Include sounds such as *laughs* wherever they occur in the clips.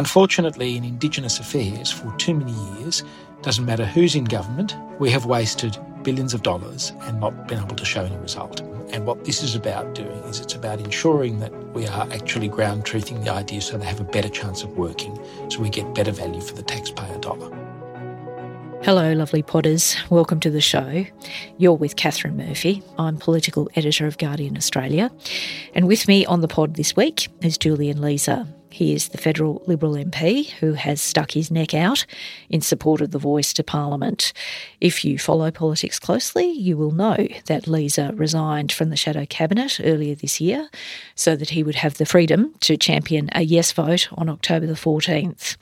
Unfortunately, in Indigenous affairs, for too many years, doesn't matter who's in government, we have wasted billions of dollars and not been able to show any result. And what this is about doing is it's about ensuring that we are actually ground truthing the idea so they have a better chance of working, so we get better value for the taxpayer dollar. Hello, lovely potters. Welcome to the show. You're with Katharine Murphy. I'm political editor of Guardian Australia. And with me on the pod this week is Julian Leeser. He is the federal Liberal MP who has stuck his neck out in support of the voice to Parliament. If you follow politics closely, you will know that Leeser resigned from the shadow cabinet earlier this year so that he would have the freedom to champion a yes vote on October the 14th.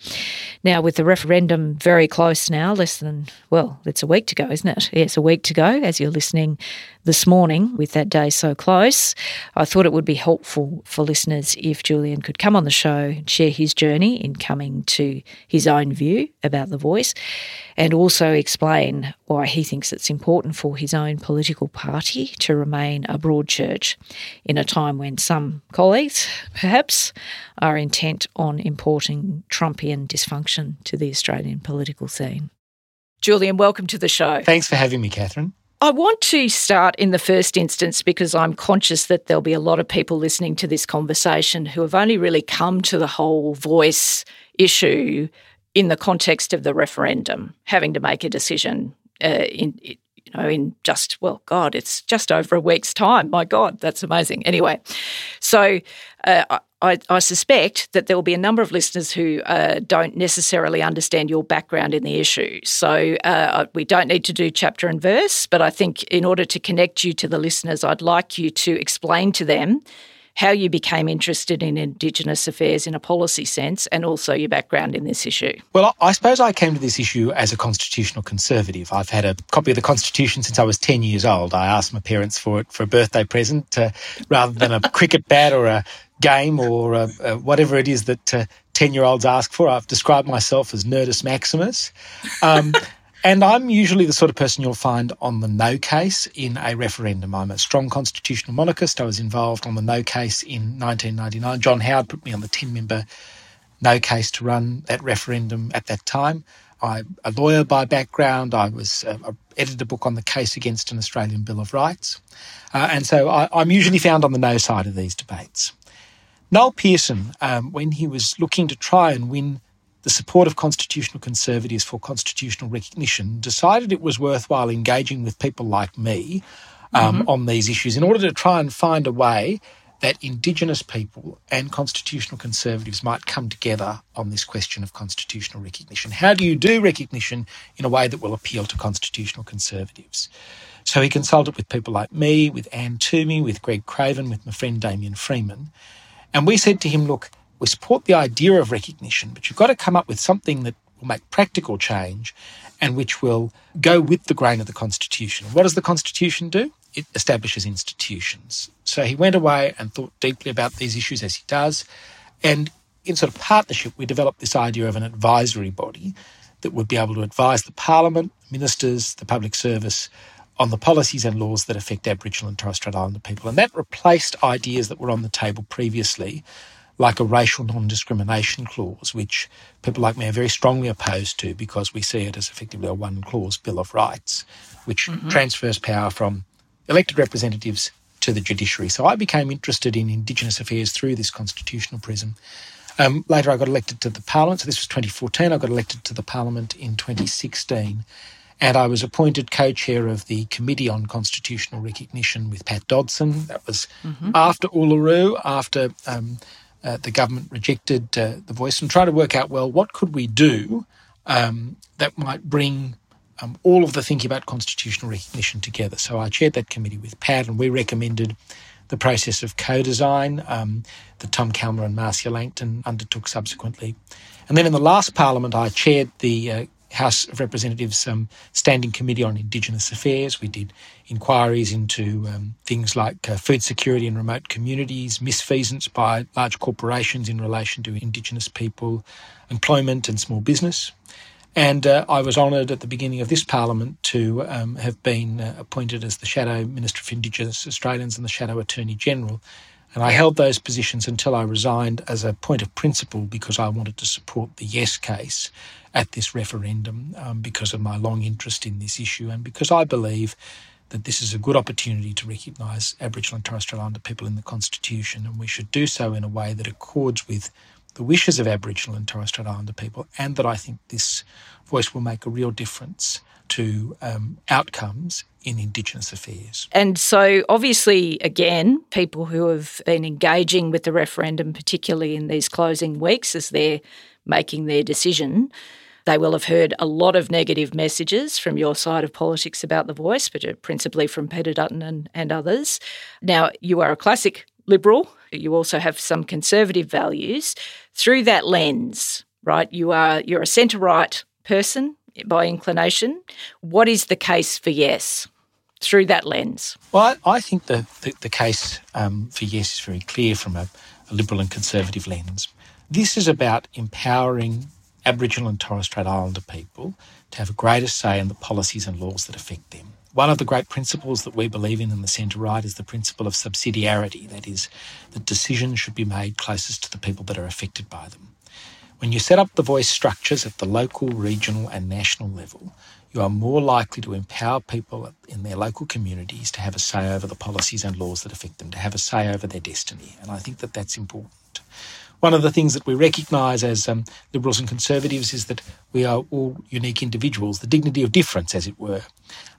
Now, with the referendum very close now, less than, well, it's a week to go, isn't it? Yes, a week to go as you're listening this morning with that day so close. I thought it would be helpful for listeners if Julian could come on the show and share his journey in coming to his own view about the voice and also explain why he thinks it's important for his own political party to remain a broad church in a time when some colleagues, perhaps, are intent on importing Trumpian dysfunction to the Australian political scene. Julian, welcome to the show. Thanks for having me, Katharine. I want to start in the first instance because I'm conscious that there'll be a lot of people listening to this conversation who have only really come to the whole voice issue in the context of the referendum, having to make a decision uh, in you know in just well, God, it's just over a week's time. My God, that's amazing. Anyway, so uh, I, I, suspect that there will be a number of listeners who uh, don't necessarily understand your background in the issue. So uh, we don't need to do chapter and verse, but I think in order to connect you to the listeners, I'd like you to explain to them how you became interested in Indigenous affairs in a policy sense and also your background in this issue. Well, I suppose I came to this issue as a constitutional conservative. I've had a copy of the Constitution since I was 10 years old. I asked my parents for it for a birthday present uh, rather than a *laughs* cricket bat or a game or uh, uh, whatever it is that uh, 10 year olds ask for. I've described myself as Nerdus Maximus. Um, *laughs* and I'm usually the sort of person you'll find on the no case in a referendum. I'm a strong constitutional monarchist. I was involved on the no case in 1999. John Howard put me on the 10 member no case to run that referendum at that time. I'm a lawyer by background. I was uh, I edited a book on the case against an Australian Bill of Rights. Uh, and so I, I'm usually found on the no side of these debates. Noel Pearson, um, when he was looking to try and win the support of constitutional conservatives for constitutional recognition, decided it was worthwhile engaging with people like me um, mm-hmm. on these issues in order to try and find a way that Indigenous people and constitutional conservatives might come together on this question of constitutional recognition. How do you do recognition in a way that will appeal to constitutional conservatives? So he consulted with people like me, with Anne Twomey, with Greg Craven, with my friend Damien Freeman. And we said to him, look, we support the idea of recognition, but you've got to come up with something that will make practical change and which will go with the grain of the Constitution. What does the Constitution do? It establishes institutions. So he went away and thought deeply about these issues as he does. And in sort of partnership, we developed this idea of an advisory body that would be able to advise the Parliament, ministers, the public service on the policies and laws that affect Aboriginal and Torres Strait Islander people. And that replaced ideas that were on the table previously, like a racial non discrimination clause, which people like me are very strongly opposed to because we see it as effectively a one clause Bill of Rights, which mm-hmm. transfers power from elected representatives to the judiciary. So I became interested in Indigenous affairs through this constitutional prism. Um, later, I got elected to the Parliament. So this was 2014. I got elected to the Parliament in 2016. And I was appointed co chair of the Committee on Constitutional Recognition with Pat Dodson. That was mm-hmm. after Uluru, after um, uh, the government rejected uh, the voice, and trying to work out well, what could we do um, that might bring um, all of the thinking about constitutional recognition together. So I chaired that committee with Pat, and we recommended the process of co-design um, that Tom Calma and Marcia Langton undertook subsequently. And then in the last parliament, I chaired the uh, House of Representatives um, Standing Committee on Indigenous Affairs. We did inquiries into um, things like uh, food security in remote communities, misfeasance by large corporations in relation to Indigenous people, employment and small business. And uh, I was honoured at the beginning of this Parliament to um, have been uh, appointed as the Shadow Minister for Indigenous Australians and the Shadow Attorney General. And I held those positions until I resigned as a point of principle because I wanted to support the yes case at this referendum um, because of my long interest in this issue and because I believe that this is a good opportunity to recognise Aboriginal and Torres Strait Islander people in the Constitution, and we should do so in a way that accords with the wishes of Aboriginal and Torres Strait Islander people, and that I think this voice will make a real difference to um, outcomes in Indigenous affairs. And so, obviously, again, people who have been engaging with the referendum, particularly in these closing weeks as they're making their decision, they will have heard a lot of negative messages from your side of politics about the voice, but principally from Peter Dutton and, and others. Now, you are a classic liberal. You also have some conservative values. Through that lens, right, you are you're a centre right person by inclination. What is the case for yes? Through that lens? Well, I, think the, the, the case um, for yes is very clear from a, a liberal and conservative lens. This is about empowering Aboriginal and Torres Strait Islander people to have a greater say in the policies and laws that affect them. One of the great principles that we believe in in the centre right is the principle of subsidiarity. That is, that decisions should be made closest to the people that are affected by them. When you set up the voice structures at the local, regional, and national level, you are more likely to empower people in their local communities to have a say over the policies and laws that affect them, to have a say over their destiny. And I think that that's important one of the things that we recognise as um, Liberals and Conservatives is that we are all unique individuals, the dignity of difference, as it were.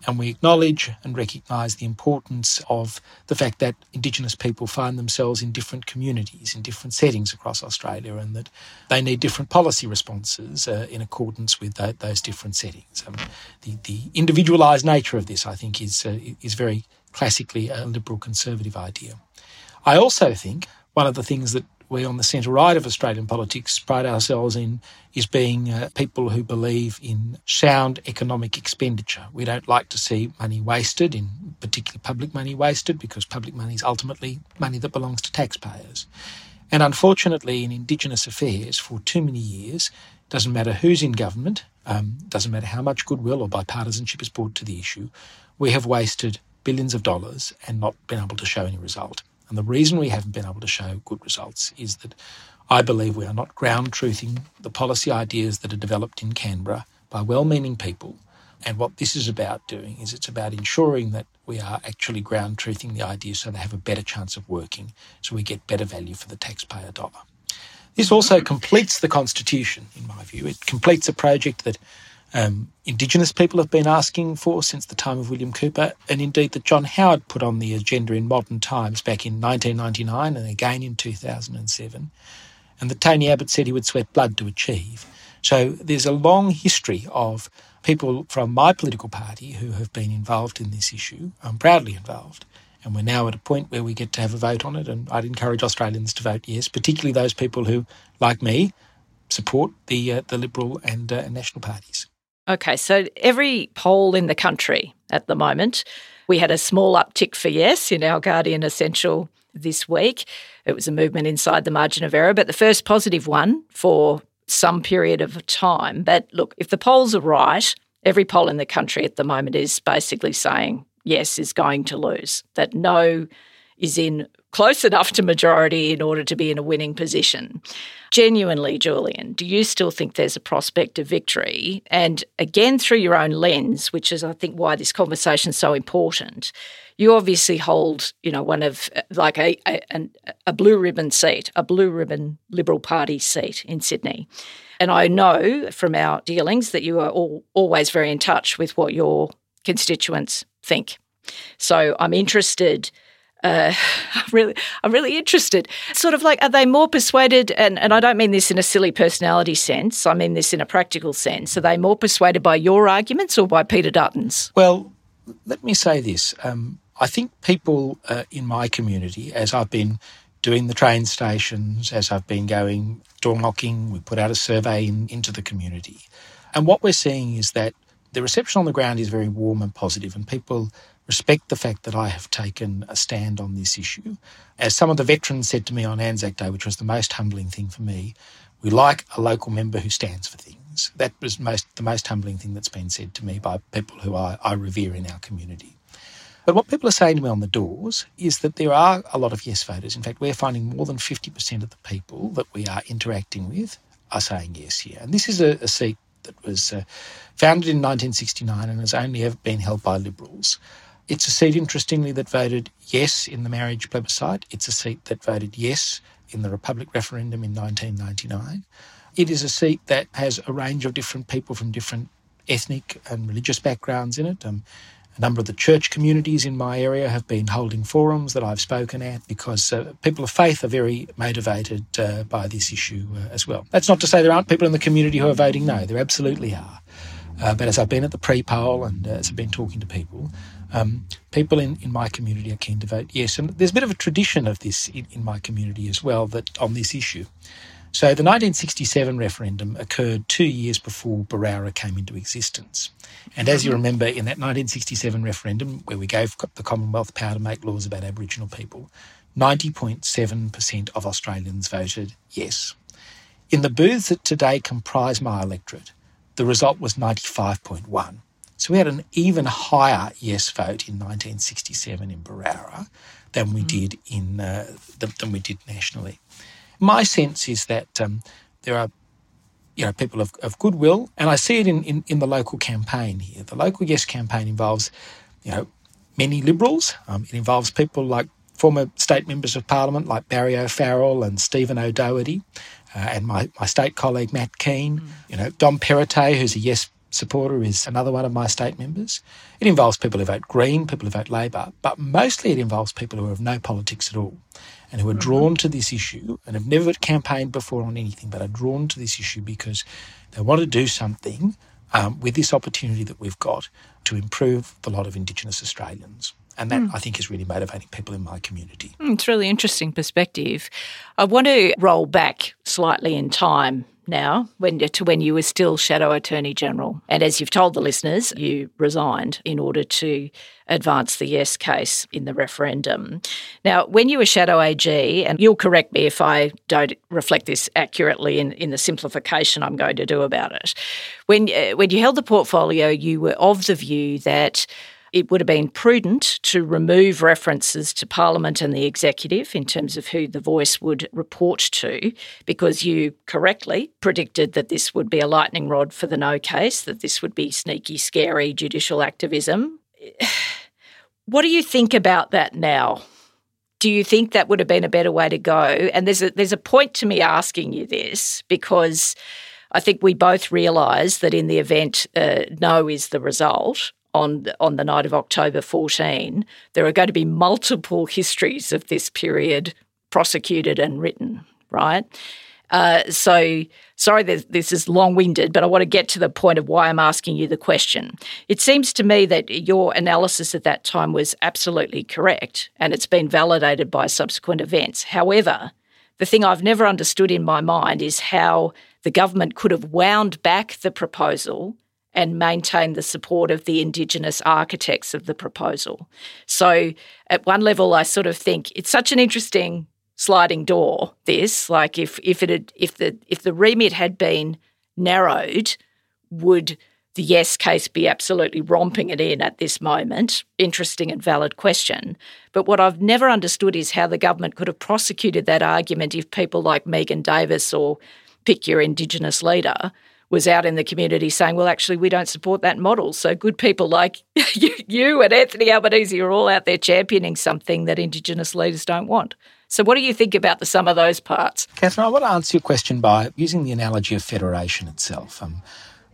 And we acknowledge and recognise the importance of the fact that Indigenous people find themselves in different communities, in different settings across Australia, and that they need different policy responses uh, in accordance with that, those different settings. Um, the, the individualised nature of this, I think, is, uh, is very classically a Liberal Conservative idea. I also think one of the things that we on the centre right of Australian politics pride ourselves in is being uh, people who believe in sound economic expenditure. We don't like to see money wasted, in particular public money wasted, because public money is ultimately money that belongs to taxpayers. And unfortunately, in Indigenous affairs, for too many years, doesn't matter who's in government, um, doesn't matter how much goodwill or bipartisanship is brought to the issue, we have wasted billions of dollars and not been able to show any result. And the reason we haven't been able to show good results is that I believe we are not ground truthing the policy ideas that are developed in Canberra by well meaning people. And what this is about doing is it's about ensuring that we are actually ground truthing the ideas so they have a better chance of working, so we get better value for the taxpayer dollar. This also completes the Constitution, in my view. It completes a project that um, Indigenous people have been asking for since the time of William Cooper, and indeed that John Howard put on the agenda in modern times back in 1999 and again in 2007, and that Tony Abbott said he would sweat blood to achieve. So there's a long history of people from my political party who have been involved in this issue. I'm proudly involved. And we're now at a point where we get to have a vote on it. And I'd encourage Australians to vote yes, particularly those people who, like me, support the uh, the Liberal and uh, National parties. Okay, so every poll in the country at the moment, we had a small uptick for yes in our Guardian Essential this week. It was a movement inside the margin of error, but the first positive one for some period of time. But look, if the polls are right, every poll in the country at the moment is basically saying yes is going to lose, that no is in close enough to majority in order to be in a winning position. Genuinely, Julian, do you still think there's a prospect of victory? And again, through your own lens, which is, I think, why this conversation is so important. You obviously hold, you know, one of uh, like a, a, a blue ribbon seat, a blue ribbon Liberal Party seat in Sydney. And I know from our dealings that you are all, always very in touch with what your constituents think. So I'm interested uh, *laughs* I'm really, I'm really interested. Sort of like, are they more persuaded? And, and I don't mean this in a silly personality sense. I mean this in a practical sense. Are they more persuaded by your arguments or by Peter Dutton's? Well, let me say this. Um, I think people uh, in my community, as I've been doing the train stations, as I've been going door knocking, we put out a survey in, into the community, and what we're seeing is that the reception on the ground is very warm and positive, and people respect the fact that I have taken a stand on this issue. As some of the veterans said to me on Anzac Day, which was the most humbling thing for me, we like a local member who stands for things. That was most the most humbling thing that's been said to me by people who I, I revere in our community. But what people are saying to me on the doors is that there are a lot of yes voters. In fact, we're finding more than 50% of the people that we are interacting with are saying yes here. And this is a, a seat that was uh, founded in 1969 and has only ever been held by Liberals. It's a seat, interestingly, that voted yes in the marriage plebiscite. It's a seat that voted yes in the Republic referendum in 1999. It is a seat that has a range of different people from different ethnic and religious backgrounds in it. Um, a number of the church communities in my area have been holding forums that I've spoken at because uh, people of faith are very motivated uh, by this issue uh, as well. That's not to say there aren't people in the community who are voting no, there absolutely are. Uh, but as I've been at the pre poll and uh, as I've been talking to people, um, people in, in my community are keen to vote yes. And there's a bit of a tradition of this in, in my community as well that on this issue. So the 1967 referendum occurred two years before Berowra came into existence. And as you remember, in that 1967 referendum, where we gave the Commonwealth power to make laws about Aboriginal people, 90.7% of Australians voted yes. In the booths that today comprise my electorate, the result was 95.1. So we had an even higher yes vote in 1967 in Berowra than we mm. did in uh, than we did nationally. My sense is that um, there are you know people of, of goodwill, and I see it in, in, in, the local campaign here. The local yes campaign involves you know many Liberals. Um, it involves people like former state members of parliament like Barry O'Farrell and Stephen O'Doherty, uh, and my, my state colleague Matt Kean. Mm. You know Dom Perrottet, who's a yes supporter is another one of my state members. It involves people who vote Green, people who vote Labor, but mostly it involves people who have no politics at all and who are mm-hmm. drawn to this issue and have never campaigned before on anything, but are drawn to this issue because they want to do something um, with this opportunity that we've got to improve the lot of Indigenous Australians. And that, mm. I think, is really motivating people in my community. Mm, it's really interesting perspective. I want to roll back slightly in time now when, to when you were still Shadow Attorney General. And as you've told the listeners, you resigned in order to advance the yes case in the referendum. Now, when you were Shadow AG, and you'll correct me if I don't reflect this accurately in, in the simplification I'm going to do about it, when, uh, when you held the portfolio, you were of the view that it would have been prudent to remove references to Parliament and the Executive in terms of who the voice would report to, because you correctly predicted that this would be a lightning rod for the no case, that this would be sneaky, scary judicial activism. *sighs* What do you think about that now? Do you think that would have been a better way to go? And there's a, there's a point to me asking you this because I think we both realise that in the event uh, no is the result, on on the night of October 14, there are going to be multiple histories of this period prosecuted and written, right? Uh, so, sorry that this is long winded, but I want to get to the point of why I'm asking you the question. It seems to me that your analysis at that time was absolutely correct and it's been validated by subsequent events. However, the thing I've never understood in my mind is how the government could have wound back the proposal and maintain the support of the Indigenous architects of the proposal. So, at one level, I sort of think it's such an interesting sliding door. This, like, if if it had, if the if the remit had been narrowed, would the yes case be absolutely romping it in at this moment. Interesting and valid question. But what I've never understood is how the government could have prosecuted that argument if people like Megan Davis or pick your Indigenous leader was out in the community saying, well, actually, we don't support that model. So good people like *laughs* you and Anthony Albanese are all out there championing something that Indigenous leaders don't want. So, what do you think about the sum of those parts? Katharine, I want to answer your question by using the analogy of federation itself. Um,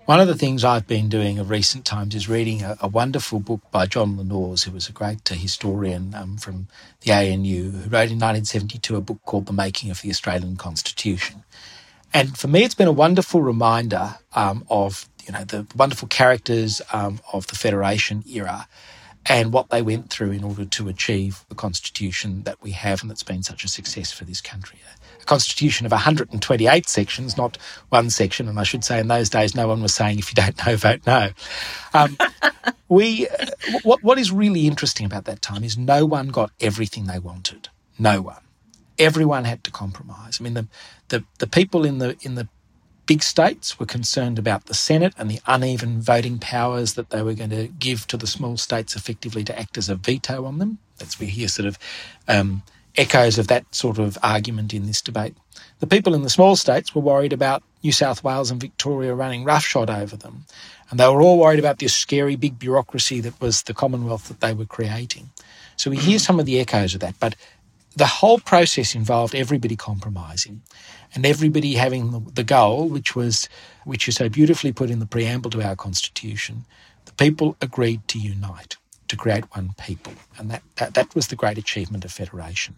one of the things I've been doing of recent times is reading a, a wonderful book by John La Nauze, who was a great historian um, from the ANU, who wrote in 1972 a book called The Making of the Australian Constitution. And for me, it's been a wonderful reminder um, of you know the wonderful characters um, of the Federation era and what they went through in order to achieve the constitution that we have and that's been such a success for this country A constitution of 128 sections, not one section. And I should say, in those days, no one was saying, if you don't know, vote no. Um, *laughs* we, uh, what, what is really interesting about that time is no one got everything they wanted. No one. Everyone had to compromise. I mean, the, the, the people in the, in the big states were concerned about the Senate and the uneven voting powers that they were going to give to the small states effectively to act as a veto on them. That's we hear sort of um, echoes of that sort of argument in this debate. The people in the small states were worried about New South Wales and Victoria running roughshod over them. And they were all worried about this scary big bureaucracy that was the Commonwealth that they were creating. So we hear some of the echoes of that. But the whole process involved everybody compromising and everybody having the, goal, which was, which is so beautifully put in the preamble to our Constitution, the people agreed to unite to create one people. And that, that, that was the great achievement of federation.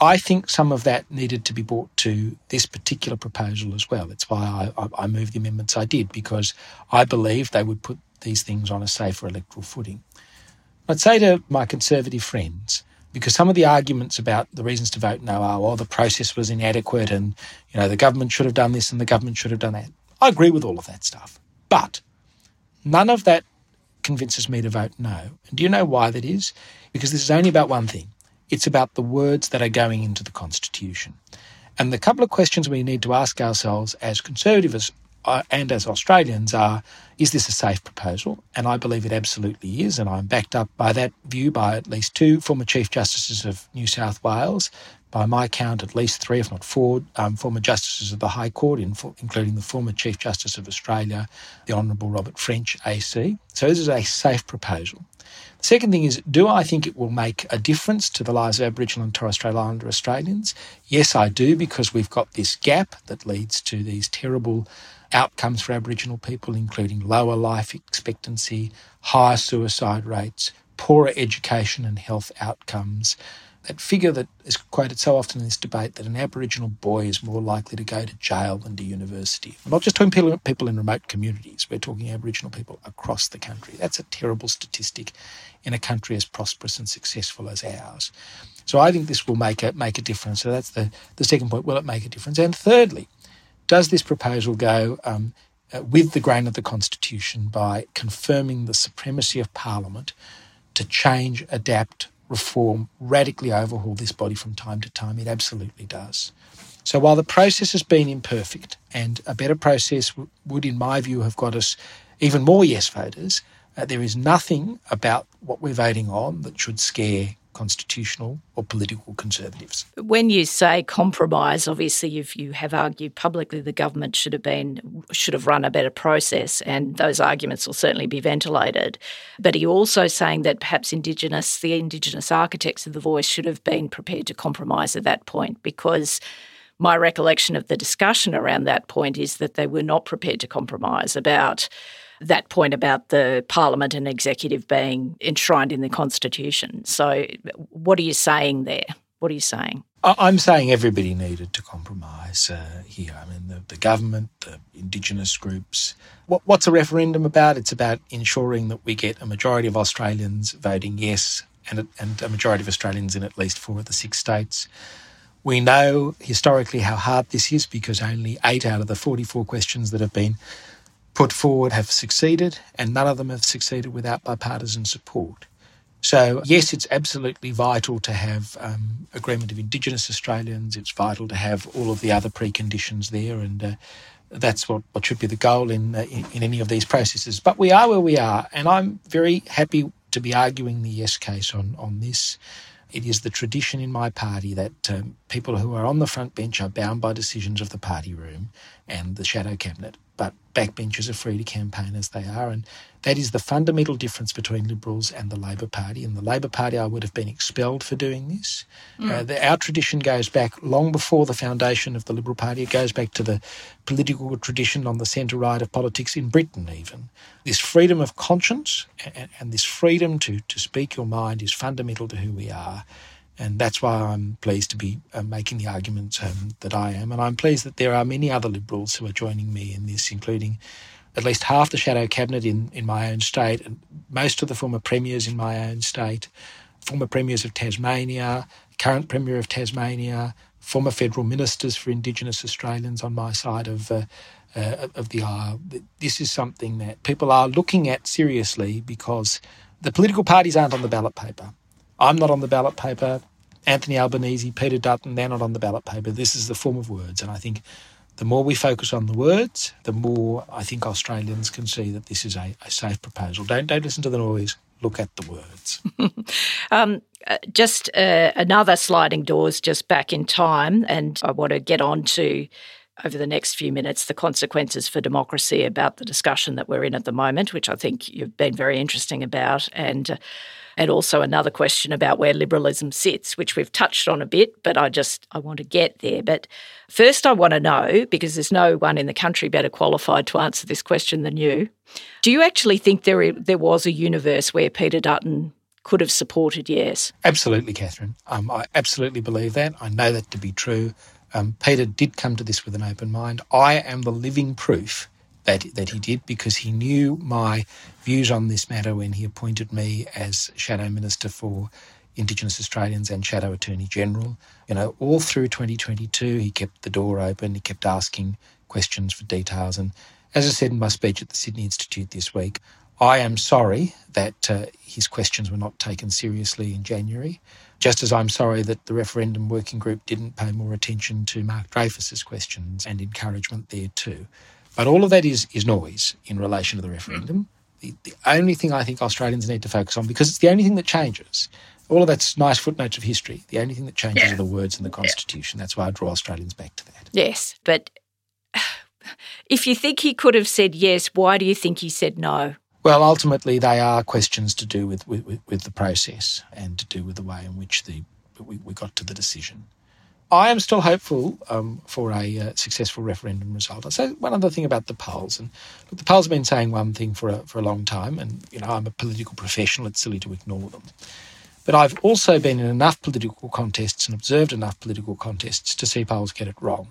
I think some of that needed to be brought to this particular proposal as well. That's why I, I, moved the amendments I did, because I believed they would put these things on a safer electoral footing. I'd say to my conservative friends, because some of the arguments about the reasons to vote no are, well, the process was inadequate and, you know, the government should have done this and the government should have done that. I agree with all of that stuff. But none of that convinces me to vote no. And do you know why that is? Because this is only about one thing it's about the words that are going into the Constitution. And the couple of questions we need to ask ourselves as conservatives uh, and as Australians are is this a safe proposal? And I believe it absolutely is. And I'm backed up by that view by at least two former Chief Justices of New South Wales, by my count, at least three, if not four, um, former justices of the High Court, in, including the former Chief Justice of Australia, the Honourable Robert French, AC. So this is a safe proposal. The second thing is, do I think it will make a difference to the lives of Aboriginal and Torres Strait Islander Australians? Yes, I do, because we've got this gap that leads to these terrible outcomes for Aboriginal people, including lower life expectancy, higher suicide rates, poorer education and health outcomes, that figure that is quoted so often in this debate that an Aboriginal boy is more likely to go to jail than to university. Not just talking people, people in remote communities, we're talking Aboriginal people across the country. That's a terrible statistic in a country as prosperous and successful as ours. So I think this will make a, make a difference. So that's the, the second point. Will it make a difference? And thirdly, does this proposal go um, uh, with the grain of the Constitution by confirming the supremacy of Parliament to change, adapt, reform, radically overhaul this body from time to time. It absolutely does. So while the process has been imperfect, and a better process would, in my view, have got us even more yes voters, uh, there is nothing about what we're voting on that should scare constitutional or political conservatives. When you say compromise, obviously you've, you have argued publicly the government should have been should have run a better process, and those arguments will certainly be ventilated. But are you also saying that perhaps Indigenous, the Indigenous architects of the voice, should have been prepared to compromise at that point because my recollection of the discussion around that point is that they were not prepared to compromise about that point about the parliament and executive being enshrined in the constitution. So, what are you saying there? What are you saying? I'm saying everybody needed to compromise uh, here. I mean, the, the, government, the Indigenous groups. What, what's a referendum about? It's about ensuring that we get a majority of Australians voting yes and, and a majority of Australians in at least four of the six states. We know historically how hard this is because only eight out of the 44 questions that have been put forward have succeeded, and none of them have succeeded without bipartisan support. So, yes, it's absolutely vital to have um, agreement of Indigenous Australians. It's vital to have all of the other preconditions there. And uh, that's what, what should be the goal in, uh, in, in any of these processes. But we are where we are, and I'm very happy to be arguing the yes case on on this. It is the tradition in my party that um, people who are on the front bench are bound by decisions of the party room and the shadow cabinet, but backbenchers are free to campaign as they are. And that is the fundamental difference between Liberals and the Labor Party. In the Labor Party, I would have been expelled for doing this. Mm. Uh, the, our tradition goes back long before the foundation of the Liberal Party. It goes back to the political tradition on the centre right of politics in Britain, even. This freedom of conscience and, and this freedom to, to speak your mind is fundamental to who we are. And that's why I'm pleased to be uh, making the argument um, that I am. And I'm pleased that there are many other Liberals who are joining me in this, including at least half the shadow cabinet in, in my own state, and most of the former premiers in my own state, former premiers of Tasmania, current premier of Tasmania, former federal ministers for Indigenous Australians on my side of uh, uh, of the aisle. This is something that people are looking at seriously because the political parties aren't on the ballot paper. I'm not on the ballot paper. Anthony Albanese, Peter Dutton, they're not on the ballot paper. This is the form of words, and I think the more we focus on the words, the more I think Australians can see that this is a, a safe proposal. Don't don't listen to the noise. Look at the words. *laughs* um, uh, just uh, another sliding doors, just back in time, and I want to get on to over the next few minutes the consequences for democracy about the discussion that we're in at the moment, which I think you've been very interesting about, and. Uh, and also another question about where liberalism sits, which we've touched on a bit, but I just I want to get there. But first, I want to know because there's no one in the country better qualified to answer this question than you. Do you actually think there there was a universe where Peter Dutton could have supported yes? Absolutely, Katharine. Um, I absolutely believe that. I know that to be true. Um, Peter did come to this with an open mind. I am the living proof that, that he did because he knew my views on this matter when he appointed me as Shadow Minister for Indigenous Australians and Shadow Attorney General. You know, all through 2022, he kept the door open, he kept asking questions for details. And as I said in my speech at the Sydney Institute this week, I am sorry that uh, his questions were not taken seriously in January, just as I'm sorry that the referendum working group didn't pay more attention to Mark Dreyfus's questions and encouragement there too. But all of that is, is noise in relation to the referendum. Mm. The, the only thing I think Australians need to focus on, because it's the only thing that changes, all of that's nice footnotes of history. The only thing that changes yeah. are the words in the Constitution. That's why I draw Australians back to that. Yes, but *sighs* if you think he could have said yes, why do you think he said no? Well, ultimately, they are questions to do with, with, with the process and to do with the way in which the, we, we got to the decision. I am still hopeful um, for a uh, successful referendum result. I say one other thing about the polls, and look, the polls have been saying one thing for a, for a long time, and you know I'm a political professional. It's silly to ignore them, but I've also been in enough political contests and observed enough political contests to see polls get it wrong.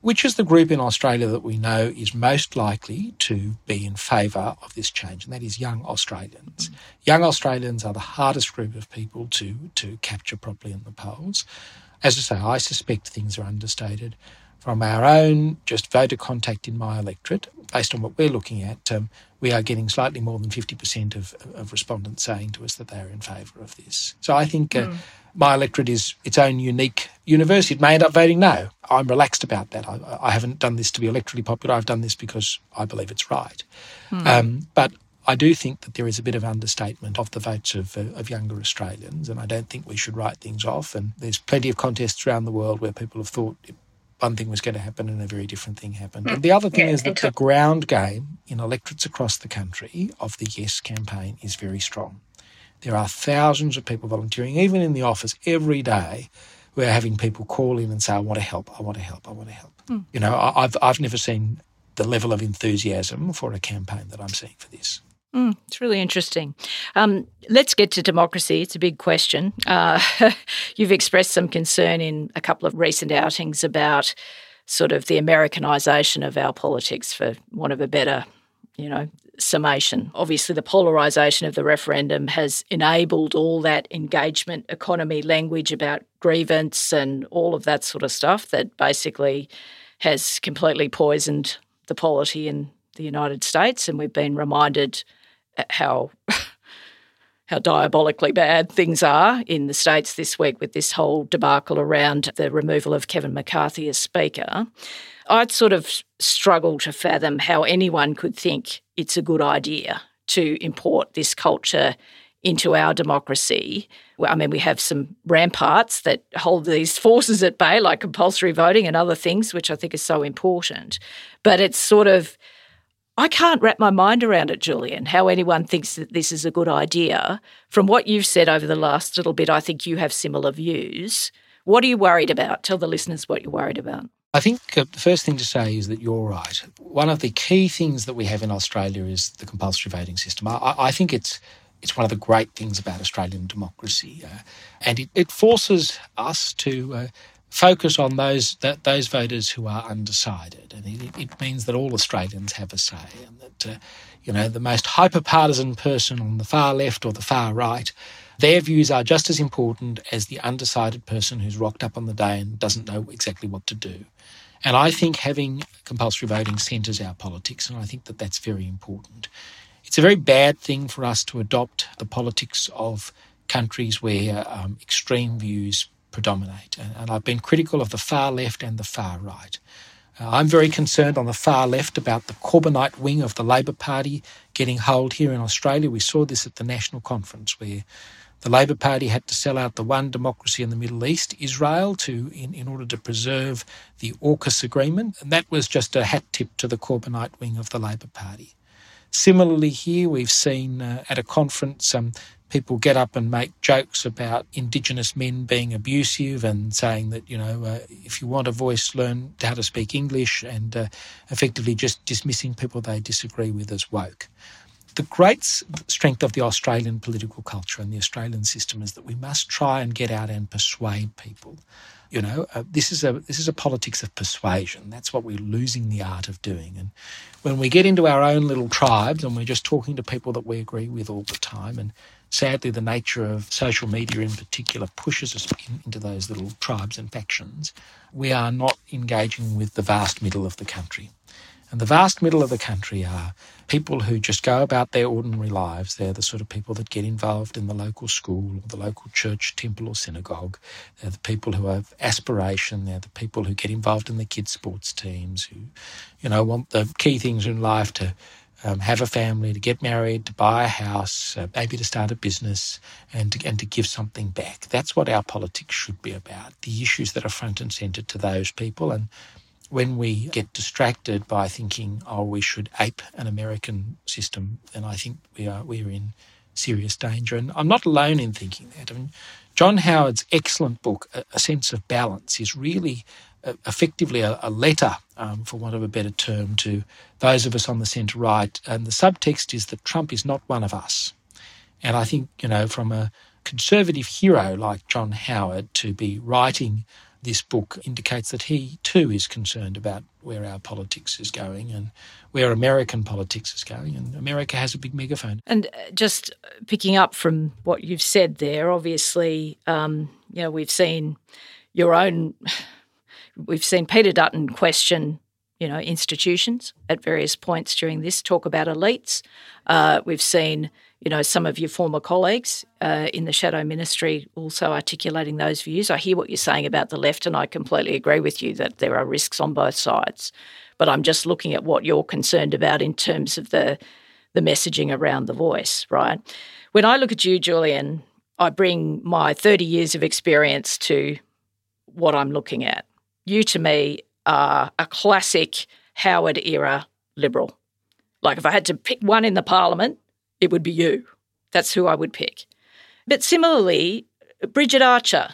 Which is the group in Australia that we know is most likely to be in favour of this change, and that is young Australians. Mm. Young Australians are the hardest group of people to to capture properly in the polls. As I say, I suspect things are understated. From our own just voter contact in my electorate, based on what we're looking at, um, we are getting slightly more than 50% of, of respondents saying to us that they are in favour of this. So I think uh, mm. my electorate is its own unique universe. It may end up voting no. I'm relaxed about that. I, I, haven't done this to be electorally popular. I've done this because I believe it's right. Mm. Um, but I do think that there is a bit of understatement of the votes of, uh, of younger Australians, and I don't think we should write things off. And there's plenty of contests around the world where people have thought one thing was going to happen and a very different thing happened. And the other thing yeah, is that the ground game in electorates across the country of the Yes campaign is very strong. There are thousands of people volunteering, even in the office every day. We're having people call in and say, I want to help, I want to help, I want to help. Mm. You know, I've, I've never seen the level of enthusiasm for a campaign that I'm seeing for this. Mm, it's really interesting. Um, let's get to democracy. It's a big question. Uh, *laughs* you've expressed some concern in a couple of recent outings about sort of the Americanization of our politics, for want of a better, you know, summation. Obviously, the polarization of the referendum has enabled all that engagement economy language about grievance and all of that sort of stuff that basically has completely poisoned the polity in the United States. And we've been reminded how how diabolically bad things are in the States this week with this whole debacle around the removal of Kevin McCarthy as Speaker. I'd sort of struggle to fathom how anyone could think it's a good idea to import this culture into our democracy. I mean, we have some ramparts that hold these *laughs* forces at bay, like compulsory voting and other things, which I think is so important. But it's sort of, I can't wrap my mind around it, Julian, how anyone thinks that this is a good idea. From what you've said over the last little bit, I think you have similar views. What are you worried about? Tell the listeners what you're worried about. I think uh, the first thing to say is that you're right. One of the key things that we have in Australia is the compulsory voting system. I, I think it's it's one of the great things about Australian democracy, uh, and it, it, forces us to uh, focus on those that, those voters who are undecided, and it, it, means that all Australians have a say, and that uh, you know the most hyper partisan person on the far left or the far right. Their views are just as important as the undecided person who's rocked up on the day and doesn't know exactly what to do. And I think having compulsory voting centres our politics, and I think that that's very important. It's a very bad thing for us to adopt the politics of countries where um, extreme views predominate. And, and, I've been critical of the far left and the far right. Uh, I'm very concerned on the far left about the Corbynite wing of the Labor Party getting hold here in Australia. We saw this at the National Conference where the Labor Party had to sell out the one democracy in the Middle East, Israel, to in, in order to preserve the AUKUS agreement. And that was just a hat tip to the Corbynite wing of the Labor Party. Similarly, here we've seen uh, at a conference um, people get up and make jokes about Indigenous men being abusive and saying that, you know, uh, if you want a voice, learn how to speak English and uh, effectively just dismissing people they disagree with as woke. The great strength of the Australian political culture and the Australian system is that we must try and get out and persuade people you know, uh, this is a this is a politics of persuasion. That's what we're losing the art of doing. And when we get into our own little tribes and we're just talking to people that we agree with all the time, and sadly, the nature of social media in particular pushes us in, into those little tribes and factions, we are not engaging with the vast middle of the country. And the vast middle of the country are people who just go about their ordinary lives. They're the sort of people that get involved in the local school or the local church, temple, or synagogue. They're the people who have aspiration. They're the people who get involved in the kids' sports teams, who, you know, want the key things in life to um, have a family, to get married, to buy a house, uh, maybe to start a business, and to, and to give something back. That's what our politics should be about. The issues that are front and centre to those people, and when we get distracted by thinking, oh, we should ape an American system, then I think we are we're in serious danger. And I'm not alone in thinking that. I mean, John Howard's excellent book, A Sense of Balance, is really effectively a, a letter, um, for want of a better term, to those of us on the centre right. And the subtext is that Trump is not one of us. And I think, you know, from a conservative hero like John Howard to be writing this book indicates that he too is concerned about where our politics is going and where American politics is going. And America has a big megaphone. And uh, just picking up from what you've said there, obviously, um, you know, we've seen your own, *sighs* we've seen Peter Dutton question. You know, institutions at various points during this talk about elites. Uh, we've seen you know, some of your former colleagues uh, in the shadow ministry also articulating those views. I hear what you're saying about the left, and I completely agree with you that there are risks on both sides. But I'm just looking at what you're concerned about in terms of the the messaging around the voice, right? When I look at you, Julian, I bring my 30 years of experience to what I'm looking at. You, to me, are a classic Howard era liberal. Like if I had to pick one in the parliament, it would be you. That's who I would pick. But similarly, Bridget Archer,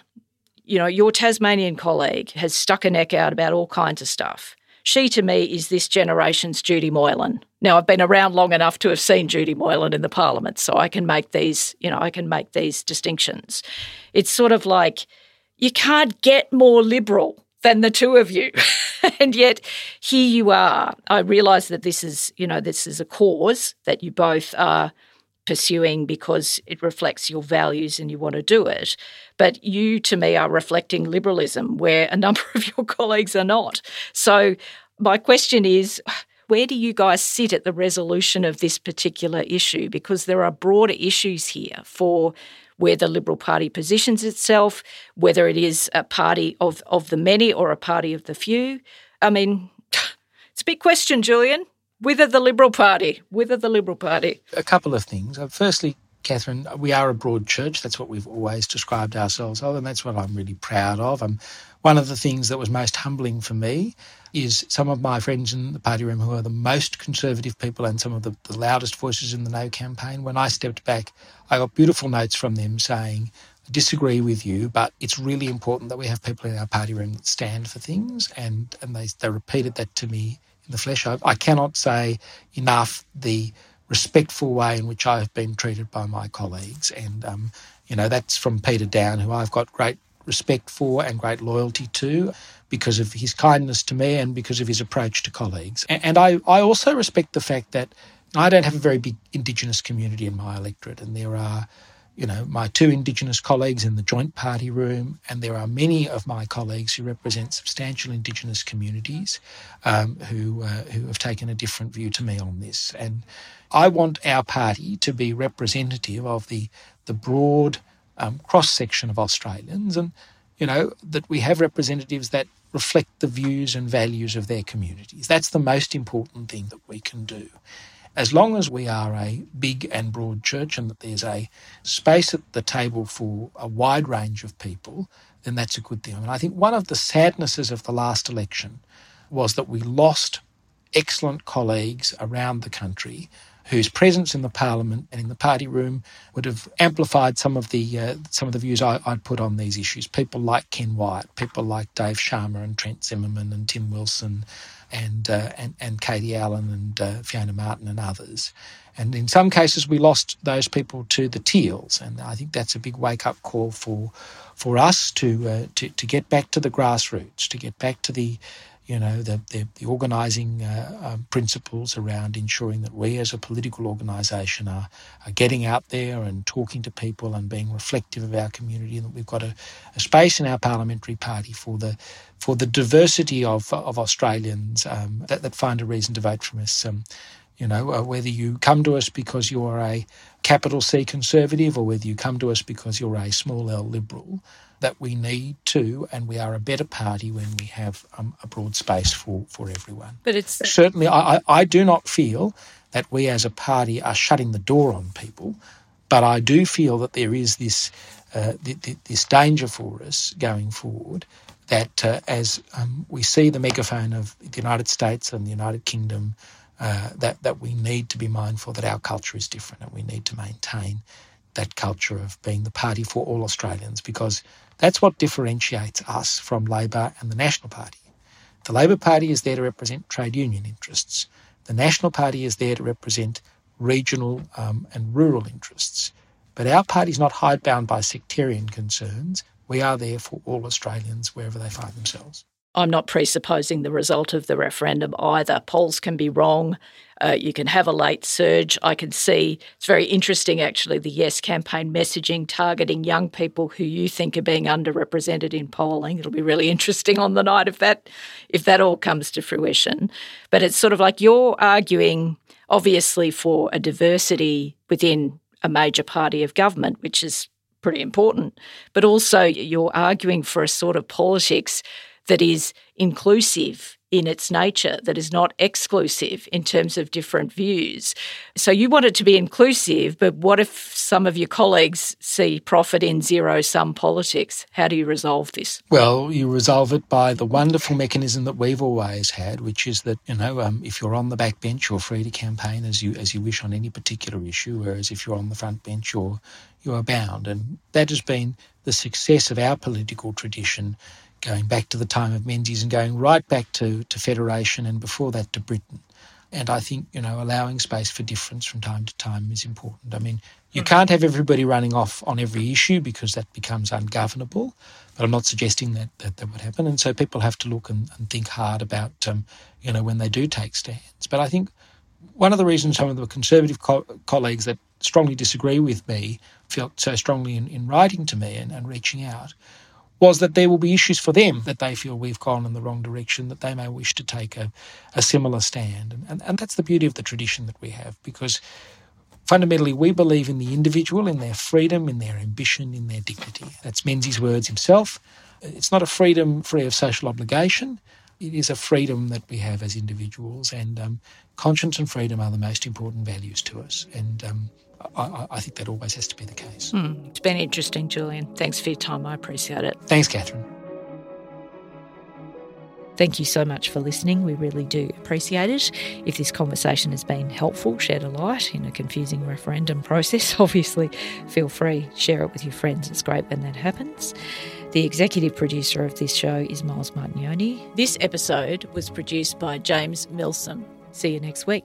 you know, your Tasmanian colleague, has stuck her neck out about all kinds of stuff. She, to me, is this generation's Judi Moylan. Now, I've been around long enough to have seen Judi Moylan in the Parliament, so I can make these, you know, I can make these distinctions. It's sort of like you can't get more liberal than the two of you. *laughs* and yet here you are. I realise that this is, you know, this is a cause that you both are pursuing because it reflects your values and you want to do it. But you, to me, are reflecting liberalism where a *laughs* number of your colleagues are not. So my question is Where do you guys sit at the resolution of this particular issue? Because there are broader issues here for where the Liberal Party positions itself, whether it is a party of, of the many or a party of the few. I mean, *sighs* it's a big question, Julian. Whither the Liberal Party? Whither the Liberal Party? A couple of things. Uh, firstly, Katharine, we are a broad church. That's what we've always described ourselves of, and that's what I'm really proud of. Um, one of the things that was most humbling for me is some of my friends in the party room who are the most conservative people and some of the, the loudest voices in the No campaign. When I stepped back, I got beautiful notes from them saying, I disagree with you, but it's really important that we have people in our party room that stand for things. And, and they, they repeated that to me in the flesh. I, I cannot say enough the respectful way in which I've been treated by my colleagues. And, um, you know, that's from Peter Dutton, who I've got great respect for and great loyalty to because of his kindness to me and because of his approach to colleagues. And I, I also respect the fact that I don't have a very big Indigenous community in my electorate, and there are, you know, my two Indigenous colleagues in the joint party room, and there are many of my colleagues who represent substantial Indigenous communities um, who uh, who have taken a different view to me on this. And I want our party to be representative of the the broad um, cross section of Australians, and you know that we have representatives that reflect the views and values of their communities. That's the most important thing that we can do. As long as we are a big and broad church and that there's a space at the table for a wide range of people, then that's a good thing. And I think one of the sadnesses of the last election was that we lost excellent colleagues around the country whose presence in the parliament and in the party room would have amplified some of the uh, some of the views I, would put on these issues. People like Ken Wyatt, people like Dave Sharma and Trent Zimmerman and Tim Wilson, and uh, and and Katie Allen and uh, Fiona Martin and others. And in some cases, we lost those people to the Teals, and I think that's a big wake up call for for us to uh, to to get back to the grassroots, to get back to the you know, the, the, the organising uh, um, principles around ensuring that we as a political organisation are, are getting out there and talking to people and being reflective of our community and that we've got a, a space in our parliamentary party for the for the diversity of, of Australians um, that, that find a reason to vote for us. Um, you know, uh, whether you come to us because you're a capital C conservative or whether you come to us because you're a small L liberal, that we need to, and we are a better party when we have um, a broad space for, for everyone. But it's certainly, I, I do not feel that we as a party are shutting the door on people, but I do feel that there is this uh, this danger for us going forward. That uh, as um, we see the megaphone of the United States and the United Kingdom, uh, that that we need to be mindful that our culture is different and we need to maintain that culture of being the party for all Australians because that's what differentiates us from Labor and the National Party. The Labor Party is there to represent trade union interests. The National Party is there to represent regional um, and rural interests. But our party is not hidebound by sectarian concerns. We are there for all Australians wherever they find themselves. I'm not presupposing the result of the referendum either. Polls can be wrong. Uh, you can have a late surge. I can see it's very interesting, actually, the Yes campaign messaging targeting young people who you think are being underrepresented in polling. It'll be really interesting on the night if that if that all comes to fruition. But it's sort of like you're arguing, obviously, for a diversity within a major party of government, which is pretty important. But also, you're arguing for a sort of politics that is inclusive in its nature, that is not exclusive in terms of different views. So you want it to be inclusive, but what if some of your colleagues see profit in zero sum politics? How do you resolve this? Well, you resolve it by the wonderful mechanism that we've always had, which is that you know um, if you're on the back bench, you're free to campaign as you as you wish on any particular issue, whereas if you're on the front bench, you're you are bound, and that has been the success of our political tradition going back to the time of Menzies and going right back to, to Federation and before that to Britain. And I think, you know, allowing space for difference from time to time is important. I mean, you mm. can't have everybody running off on every issue because that becomes ungovernable. But I'm not suggesting that that, that would happen. And so people have to look and, and think hard about, um, you know, when they do take stands. But I think one of the reasons some of the Conservative co- colleagues that strongly disagree with me felt so strongly in, in writing to me and, and reaching out was that there will be issues for them that they feel we've gone in the wrong direction, that they may wish to take a, a similar stand. And, and, and that's the beauty of the tradition that we have because fundamentally we believe in the individual, in their freedom, in their ambition, in their dignity. That's Menzies' words himself. It's not a freedom free of social obligation. It is a freedom that we have as individuals, and um, conscience and freedom are the most important values to us. And um, I, I, think that always has to be the case. Mm, it's been interesting, Julian. Thanks for your time. I appreciate it. Thanks, Katharine. Thank you so much for listening. We really do appreciate it. If this conversation has been helpful, shed a light in a confusing referendum process, *laughs* obviously feel free, share it with your friends. It's great when that happens. The executive producer of this show is Miles Martignoni. This episode was produced by James Milsom. See you next week.